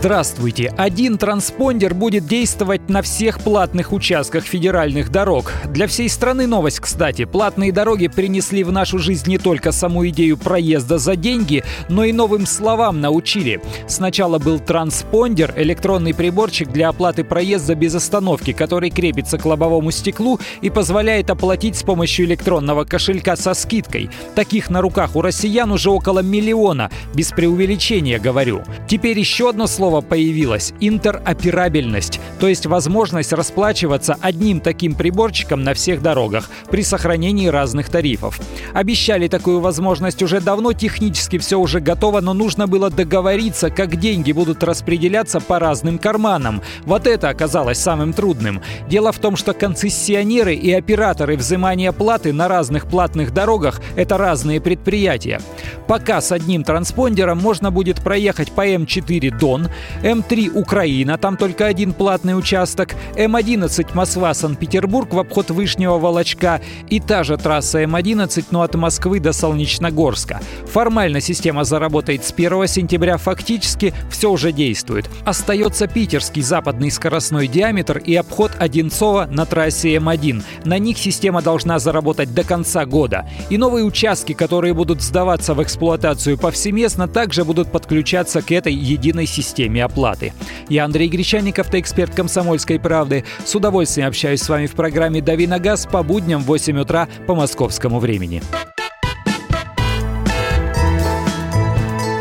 Здравствуйте! Один транспондер будет действовать на всех платных участках федеральных дорог. Для всей страны новость, кстати. Платные дороги принесли в нашу жизнь не только саму идею проезда за деньги, но и новым словам научили. Сначала был транспондер, электронный приборчик для оплаты проезда без остановки, который крепится к лобовому стеклу и позволяет оплатить с помощью электронного кошелька со скидкой. Таких на руках у россиян уже около миллиона, без преувеличения говорю. Теперь еще одно слово слово появилось – интероперабельность, то есть возможность расплачиваться одним таким приборчиком на всех дорогах при сохранении разных тарифов. Обещали такую возможность уже давно, технически все уже готово, но нужно было договориться, как деньги будут распределяться по разным карманам. Вот это оказалось самым трудным. Дело в том, что концессионеры и операторы взимания платы на разных платных дорогах – это разные предприятия. Пока с одним транспондером можно будет проехать по М4 Дон, М3 Украина, там только один платный участок, М11 Москва-Санкт-Петербург в обход Вышнего Волочка и та же трасса М11, но от Москвы до Солнечногорска. Формально система заработает с 1 сентября, фактически все уже действует. Остается питерский западный скоростной диаметр и обход Одинцова на трассе М1. На них система должна заработать до конца года. И новые участки, которые будут сдаваться в эксплуатацию повсеместно, также будут подключаться к этой единой системе системе оплаты. Я Андрей Гречанников, эксперт «Комсомольской правды». С удовольствием общаюсь с вами в программе «Дави на газ» по будням в 8 утра по московскому времени.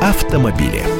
Автомобили.